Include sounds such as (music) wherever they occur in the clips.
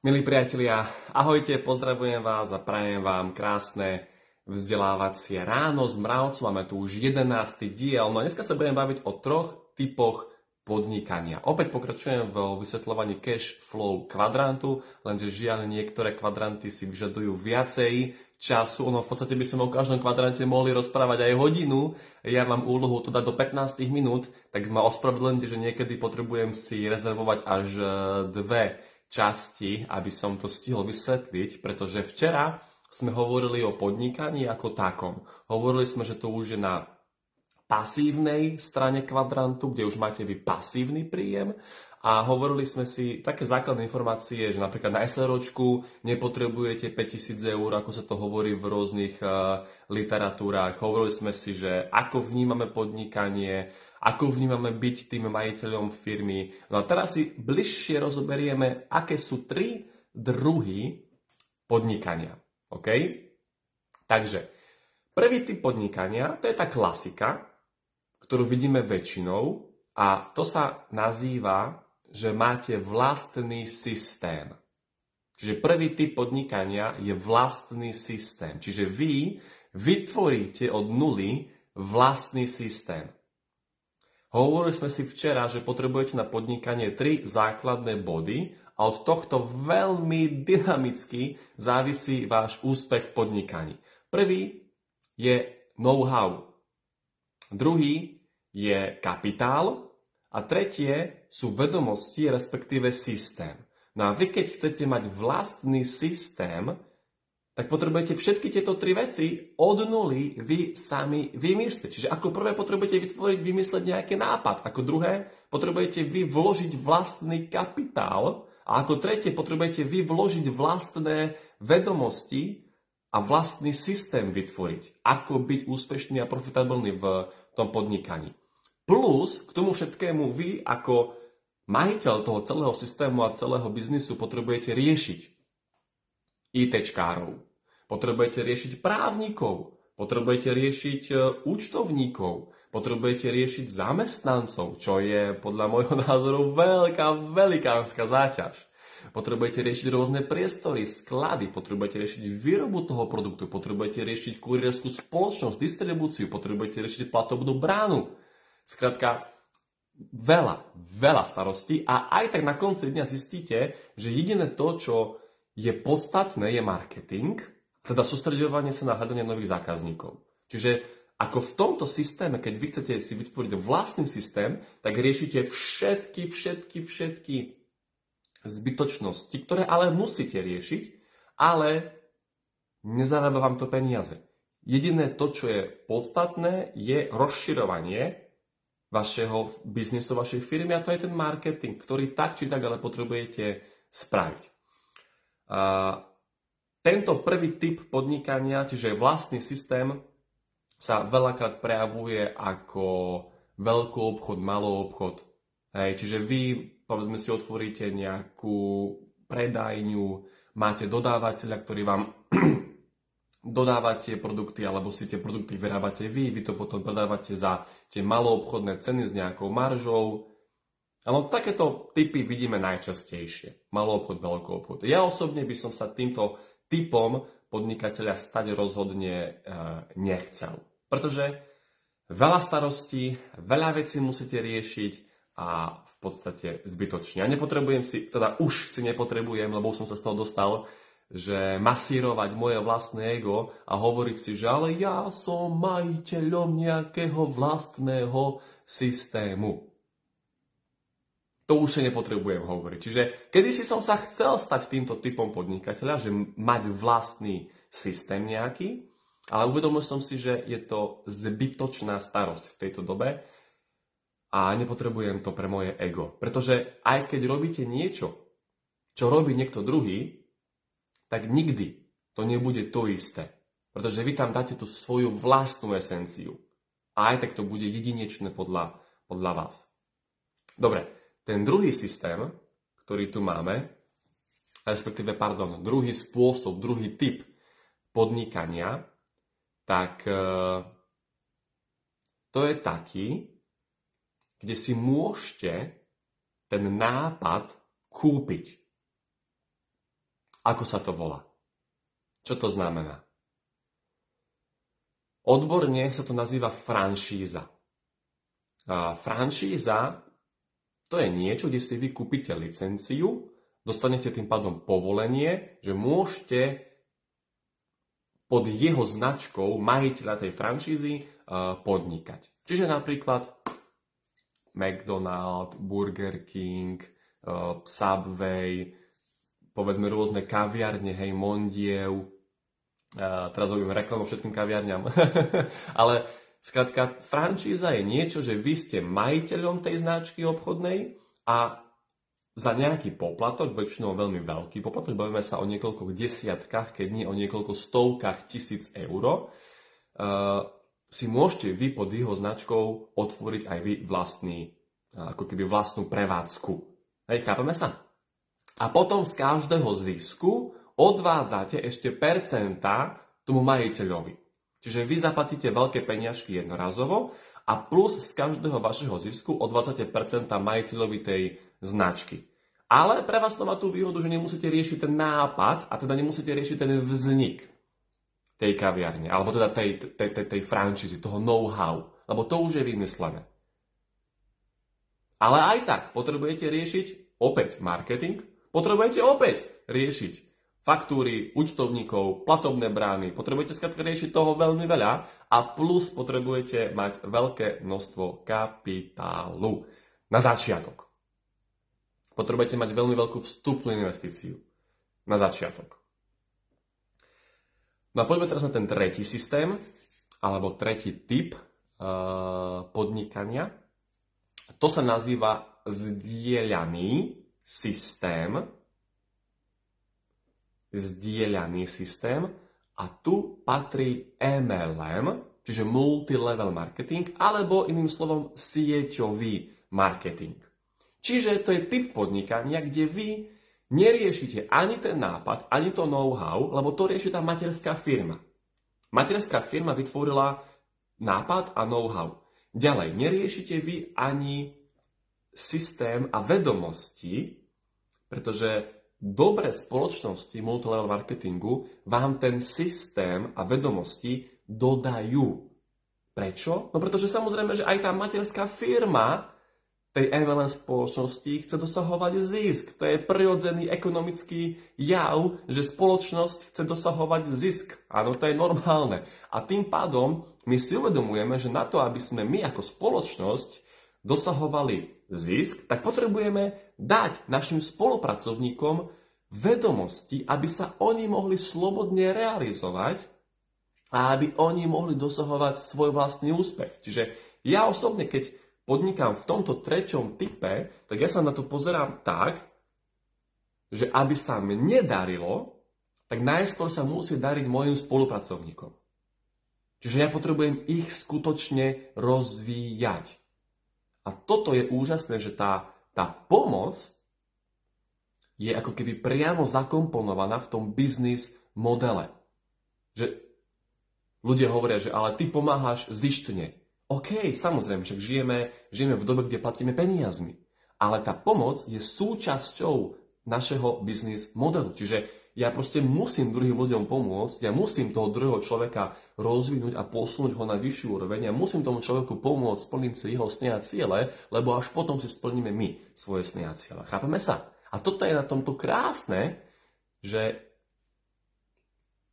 Milí priatelia, ahojte, pozdravujem vás a prajem vám krásne vzdelávacie ráno s mravcom. Máme tu už 11. diel, no dneska sa budem baviť o troch typoch podnikania. Opäť pokračujem vo vysvetľovaní cash flow kvadrantu, lenže žiaľ niektoré kvadranty si vyžadujú viacej času. Ono v podstate by sme o každom kvadrante mohli rozprávať aj hodinu. Ja mám úlohu to dať do 15 minút, tak ma ospravedlňte, že niekedy potrebujem si rezervovať až dve časti, aby som to stihol vysvetliť, pretože včera sme hovorili o podnikaní ako takom. Hovorili sme, že to už je na pasívnej strane kvadrantu, kde už máte vy pasívny príjem a hovorili sme si také základné informácie, že napríklad na SROčku nepotrebujete 5000 eur, ako sa to hovorí v rôznych uh, literatúrach. Hovorili sme si, že ako vnímame podnikanie, ako vnímame byť tým majiteľom firmy. No a teraz si bližšie rozoberieme, aké sú tri druhy podnikania. OK? Takže, prvý typ podnikania, to je tá klasika, ktorú vidíme väčšinou a to sa nazýva že máte vlastný systém. Čiže prvý typ podnikania je vlastný systém. Čiže vy vytvoríte od nuly vlastný systém. Hovorili sme si včera, že potrebujete na podnikanie tri základné body a od tohto veľmi dynamicky závisí váš úspech v podnikaní. Prvý je know-how. Druhý je kapitál a tretie sú vedomosti, respektíve systém. No a vy, keď chcete mať vlastný systém, tak potrebujete všetky tieto tri veci od nuly vy sami vymyslieť. Čiže ako prvé potrebujete vytvoriť, vymysleť nejaký nápad. Ako druhé potrebujete vy vložiť vlastný kapitál. A ako tretie potrebujete vy vložiť vlastné vedomosti a vlastný systém vytvoriť. Ako byť úspešný a profitabilný v tom podnikaní. Plus k tomu všetkému vy ako majiteľ toho celého systému a celého biznisu potrebujete riešiť ITčkárov, potrebujete riešiť právnikov, potrebujete riešiť e, účtovníkov, potrebujete riešiť zamestnancov, čo je podľa môjho (laughs) názoru veľká, velikánska záťaž. Potrebujete riešiť rôzne priestory, sklady, potrebujete riešiť výrobu toho produktu, potrebujete riešiť kurierskú spoločnosť, distribúciu, potrebujete riešiť platobnú bránu, Skrátka, veľa, veľa starostí a aj tak na konci dňa zistíte, že jediné to, čo je podstatné, je marketing, teda sústredovanie sa na hľadanie nových zákazníkov. Čiže ako v tomto systéme, keď vy chcete si vytvoriť vlastný systém, tak riešite všetky, všetky, všetky zbytočnosti, ktoré ale musíte riešiť, ale nezarába vám to peniaze. Jediné to, čo je podstatné, je rozširovanie vašeho biznisu, vašej firmy a to je ten marketing, ktorý tak či tak ale potrebujete spraviť. A tento prvý typ podnikania, čiže vlastný systém, sa veľakrát prejavuje ako veľký obchod, malý obchod. Hej, čiže vy, povedzme si, otvoríte nejakú predajňu, máte dodávateľa, ktorý vám dodávať tie produkty alebo si tie produkty vyrábate vy, vy to potom predávate za tie maloobchodné ceny s nejakou maržou. Ale takéto typy vidíme najčastejšie. Maloobchod, veľkoobchod. Ja osobne by som sa týmto typom podnikateľa stať rozhodne e, nechcel. Pretože veľa starostí, veľa vecí musíte riešiť a v podstate zbytočne. Ja nepotrebujem si, teda už si nepotrebujem, lebo už som sa z toho dostal, že masírovať moje vlastné ego a hovoriť si, že ale ja som majiteľom nejakého vlastného systému. To už nepotrebujem hovoriť. Čiže kedy si som sa chcel stať týmto typom podnikateľa, že mať vlastný systém nejaký, ale uvedomil som si, že je to zbytočná starosť v tejto dobe a nepotrebujem to pre moje ego. Pretože aj keď robíte niečo, čo robí niekto druhý, tak nikdy to nebude to isté. Pretože vy tam dáte tú svoju vlastnú esenciu. A aj tak to bude jedinečné podľa, podľa vás. Dobre, ten druhý systém, ktorý tu máme, respektíve, pardon, druhý spôsob, druhý typ podnikania, tak e, to je taký, kde si môžete ten nápad kúpiť. Ako sa to volá? Čo to znamená? Odborne sa to nazýva franšíza. A franšíza to je niečo, kde si vy kúpite licenciu, dostanete tým pádom povolenie, že môžete pod jeho značkou majiteľa tej franšízy podnikať. Čiže napríklad McDonald, Burger King, Subway, povedzme rôzne kaviarne, hej, Mondiev, teraz robím reklamu všetkým kaviarňam, (laughs) ale Skrátka, franšíza je niečo, že vy ste majiteľom tej značky obchodnej a za nejaký poplatok, väčšinou veľmi veľký poplatok, bavíme sa o niekoľko desiatkách, keď nie o niekoľko stovkách tisíc eur, uh, si môžete vy pod jeho značkou otvoriť aj vy vlastný, ako keby vlastnú prevádzku. Hej, chápeme sa? A potom z každého zisku odvádzate ešte percenta tomu majiteľovi. Čiže vy zaplatíte veľké peniažky jednorazovo a plus z každého vašeho zisku odvádzate percenta majiteľovi tej značky. Ale pre vás to má tú výhodu, že nemusíte riešiť ten nápad a teda nemusíte riešiť ten vznik tej kaviarne, alebo teda tej, tej, tej, tej franšízy, toho know-how, lebo to už je vymyslené. Ale aj tak potrebujete riešiť opäť marketing, potrebujete opäť riešiť faktúry, účtovníkov, platobné brány. Potrebujete skrátka riešiť toho veľmi veľa a plus potrebujete mať veľké množstvo kapitálu na začiatok. Potrebujete mať veľmi veľkú vstupnú investíciu na začiatok. No a poďme teraz na ten tretí systém, alebo tretí typ uh, podnikania. To sa nazýva zdieľaný systém zdieľaný systém a tu patrí MLM, čiže multilevel marketing, alebo iným slovom sieťový marketing. Čiže to je typ podnikania, kde vy neriešite ani ten nápad, ani to know-how, lebo to rieši tá materská firma. Materská firma vytvorila nápad a know-how. Ďalej, neriešite vy ani systém a vedomosti, pretože dobré spoločnosti multilevel marketingu vám ten systém a vedomosti dodajú. Prečo? No pretože samozrejme, že aj tá materská firma tej MLM spoločnosti chce dosahovať zisk. To je prirodzený ekonomický jav, že spoločnosť chce dosahovať zisk. Áno, to je normálne. A tým pádom my si uvedomujeme, že na to, aby sme my ako spoločnosť dosahovali zisk, tak potrebujeme dať našim spolupracovníkom vedomosti, aby sa oni mohli slobodne realizovať a aby oni mohli dosahovať svoj vlastný úspech. Čiže ja osobne, keď podnikám v tomto treťom type, tak ja sa na to pozerám tak, že aby sa mne darilo, tak najskôr sa musí dariť mojim spolupracovníkom. Čiže ja potrebujem ich skutočne rozvíjať. A toto je úžasné, že tá, tá pomoc je ako keby priamo zakomponovaná v tom biznis modele. Že ľudia hovoria, že ale ty pomáhaš zištne. OK, samozrejme, však žijeme, žijeme v dobe, kde platíme peniazmi. Ale tá pomoc je súčasťou našeho biznis modelu. Čiže ja proste musím druhým ľuďom pomôcť, ja musím toho druhého človeka rozvinúť a posunúť ho na vyššiu úroveň, ja musím tomu človeku pomôcť splniť si jeho sny a ciele, lebo až potom si splníme my svoje sny a ciele. Chápeme sa? A toto je na tomto krásne, že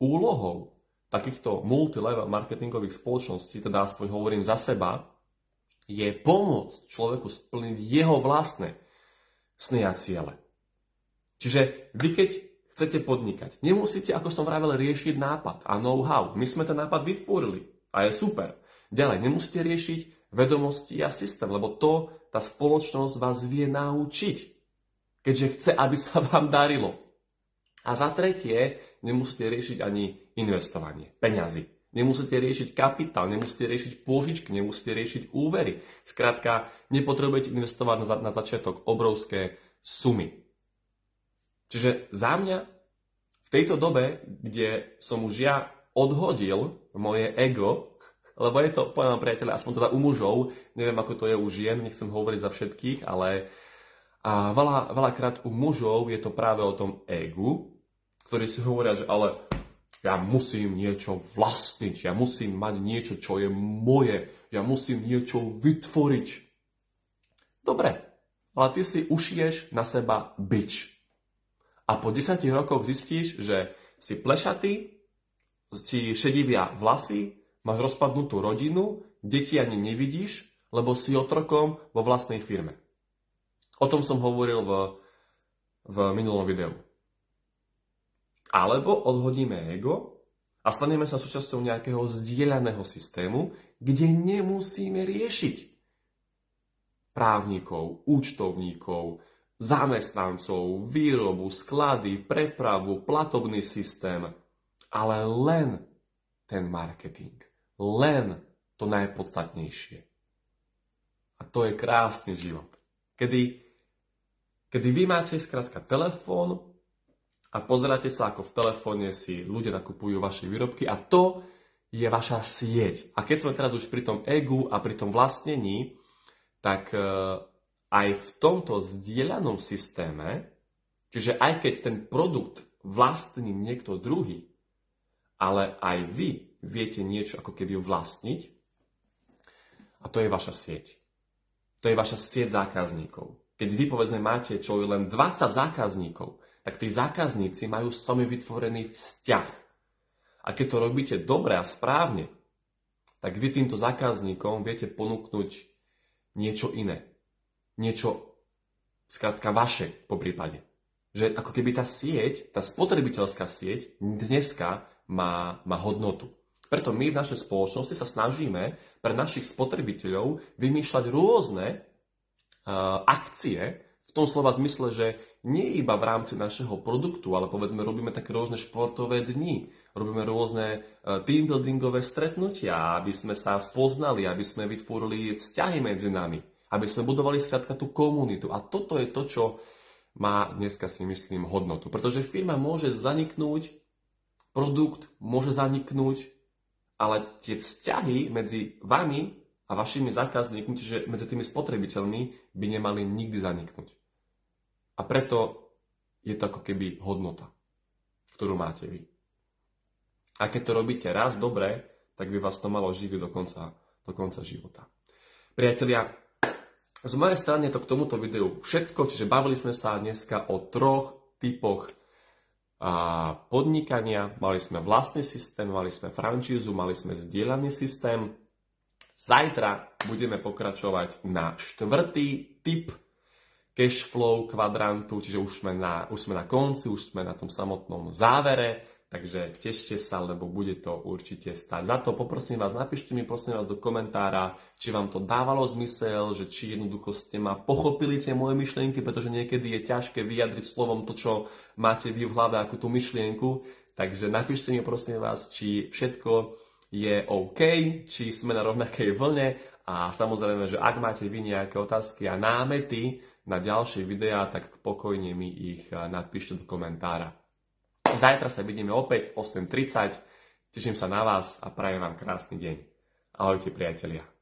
úlohou takýchto multilevel marketingových spoločností, teda aspoň hovorím za seba, je pomôcť človeku splniť jeho vlastné sny a ciele. Čiže vy keď chcete podnikať. Nemusíte, ako som vravel, riešiť nápad a know-how. My sme ten nápad vytvorili a je super. Ďalej, nemusíte riešiť vedomosti a systém, lebo to tá spoločnosť vás vie naučiť, keďže chce, aby sa vám darilo. A za tretie, nemusíte riešiť ani investovanie, peňazí. Nemusíte riešiť kapitál, nemusíte riešiť pôžičky, nemusíte riešiť úvery. Skrátka, nepotrebujete investovať na, začiatok obrovské sumy. Čiže za mňa v tejto dobe, kde som už ja odhodil moje ego, lebo je to, poviem priateľe, aspoň teda u mužov, neviem ako to je u žien, nechcem hovoriť za všetkých, ale a veľa, veľakrát u mužov je to práve o tom egu, ktorí si hovoria, že ale ja musím niečo vlastniť, ja musím mať niečo, čo je moje, ja musím niečo vytvoriť. Dobre, ale ty si ušiješ na seba byč. A po 10 rokoch zistíš, že si plešatý, ti šedivia vlasy, máš rozpadnutú rodinu, deti ani nevidíš, lebo si otrokom vo vlastnej firme. O tom som hovoril v, v minulom videu. Alebo odhodíme ego a staneme sa súčasťou nejakého zdieľaného systému, kde nemusíme riešiť právnikov, účtovníkov, zamestnancov, výrobu, sklady, prepravu, platobný systém, ale len ten marketing. Len to najpodstatnejšie. A to je krásny život. Kedy, kedy vy máte skrátka telefón a pozeráte sa, ako v telefóne si ľudia nakupujú vaše výrobky a to je vaša sieť. A keď sme teraz už pri tom egu a pri tom vlastnení, tak e, aj v tomto zdieľanom systéme, čiže aj keď ten produkt vlastní niekto druhý, ale aj vy viete niečo ako keby vlastniť, a to je vaša sieť. To je vaša sieť zákazníkov. Keď vy povedzme máte čo len 20 zákazníkov, tak tí zákazníci majú s vami vytvorený vzťah. A keď to robíte dobre a správne, tak vy týmto zákazníkom viete ponúknuť niečo iné. Niečo, skrátka, vaše po prípade. Že ako keby tá sieť, tá spotrebiteľská sieť dneska má, má hodnotu. Preto my v našej spoločnosti sa snažíme pre našich spotrebiteľov vymýšľať rôzne uh, akcie, v tom slova zmysle, že nie iba v rámci našeho produktu, ale povedzme robíme také rôzne športové dni, robíme rôzne e, team buildingové stretnutia, aby sme sa spoznali, aby sme vytvorili vzťahy medzi nami, aby sme budovali skrátka tú komunitu. A toto je to, čo má dneska si myslím hodnotu. Pretože firma môže zaniknúť, produkt môže zaniknúť, ale tie vzťahy medzi vami a vašimi zákazníkmi, čiže medzi tými spotrebiteľmi, by nemali nikdy zaniknúť. A preto je to ako keby hodnota, ktorú máte vy. A keď to robíte raz dobre, tak by vás to malo živiť do konca, do konca života. Priatelia, z mojej strany je to k tomuto videu všetko, čiže bavili sme sa dneska o troch typoch podnikania. Mali sme vlastný systém, mali sme francízu, mali sme zdieľaný systém. Zajtra budeme pokračovať na štvrtý typ cash flow kvadrantu, čiže už sme, na, už sme na konci, už sme na tom samotnom závere, takže tešte sa, lebo bude to určite stať. Za to poprosím vás, napíšte mi prosím vás do komentára, či vám to dávalo zmysel, že či jednoducho ste ma pochopili tie moje myšlienky, pretože niekedy je ťažké vyjadriť slovom to, čo máte vy v hlave ako tú myšlienku. Takže napíšte mi prosím vás, či všetko je OK, či sme na rovnakej vlne a samozrejme, že ak máte vy nejaké otázky a námety, na ďalšie videá, tak pokojne mi ich napíšte do komentára. Zajtra sa vidíme opäť 8.30. Teším sa na vás a prajem vám krásny deň. Ahojte priatelia.